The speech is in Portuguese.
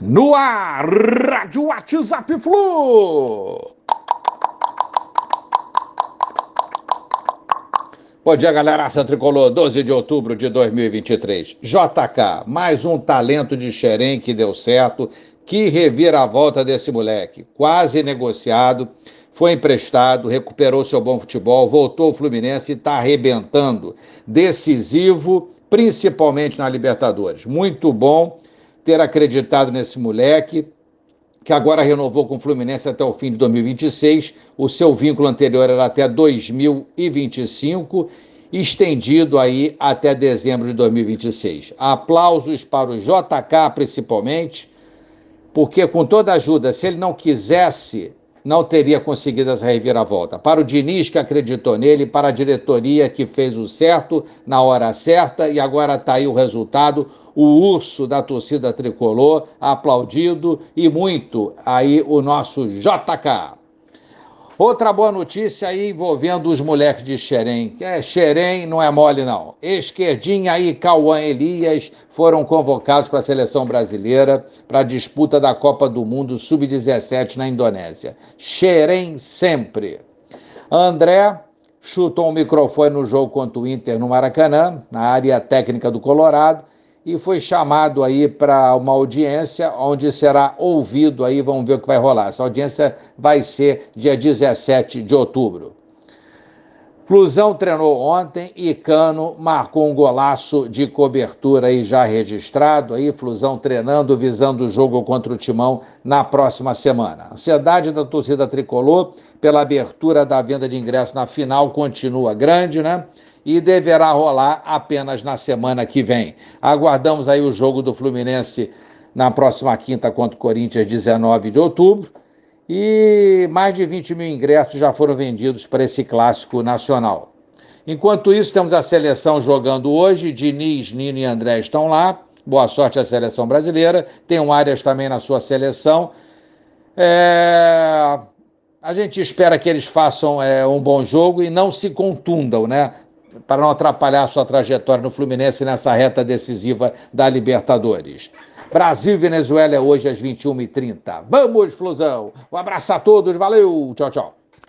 No ar, Rádio WhatsApp Flu. Bom dia, galera. Aça Tricolor, 12 de outubro de 2023. JK, mais um talento de Xerém que deu certo. Que reviravolta desse moleque. Quase negociado, foi emprestado, recuperou seu bom futebol, voltou ao Fluminense e está arrebentando. Decisivo, principalmente na Libertadores. Muito bom ter acreditado nesse moleque, que agora renovou com o Fluminense até o fim de 2026. O seu vínculo anterior era até 2025, estendido aí até dezembro de 2026. Aplausos para o JK, principalmente, porque com toda ajuda, se ele não quisesse não teria conseguido essa reviravolta. Para o Diniz, que acreditou nele, para a diretoria, que fez o certo na hora certa, e agora está aí o resultado: o urso da torcida tricolor, aplaudido, e muito aí o nosso JK. Outra boa notícia aí envolvendo os moleques de Xerém. É, Xerém não é mole, não. Esquerdinha e Cauã Elias foram convocados para a seleção brasileira para a disputa da Copa do Mundo Sub-17 na Indonésia. Xerém sempre. André chutou um microfone no jogo contra o Inter no Maracanã, na área técnica do Colorado, e foi chamado aí para uma audiência onde será ouvido aí, vamos ver o que vai rolar. Essa audiência vai ser dia 17 de outubro. Flusão treinou ontem e Cano marcou um golaço de cobertura aí já registrado aí, Flusão treinando visando o jogo contra o Timão na próxima semana. A ansiedade da torcida tricolor pela abertura da venda de ingressos na final continua grande, né? e deverá rolar apenas na semana que vem. Aguardamos aí o jogo do Fluminense na próxima quinta contra o Corinthians, 19 de outubro. E mais de 20 mil ingressos já foram vendidos para esse clássico nacional. Enquanto isso, temos a seleção jogando hoje. Diniz, Nino e André estão lá. Boa sorte à seleção brasileira. Tem um Arias também na sua seleção. É... A gente espera que eles façam é, um bom jogo e não se contundam, né? Para não atrapalhar sua trajetória no Fluminense nessa reta decisiva da Libertadores. Brasil e Venezuela é hoje às 21h30. Vamos, Flusão! Um abraço a todos, valeu, tchau, tchau.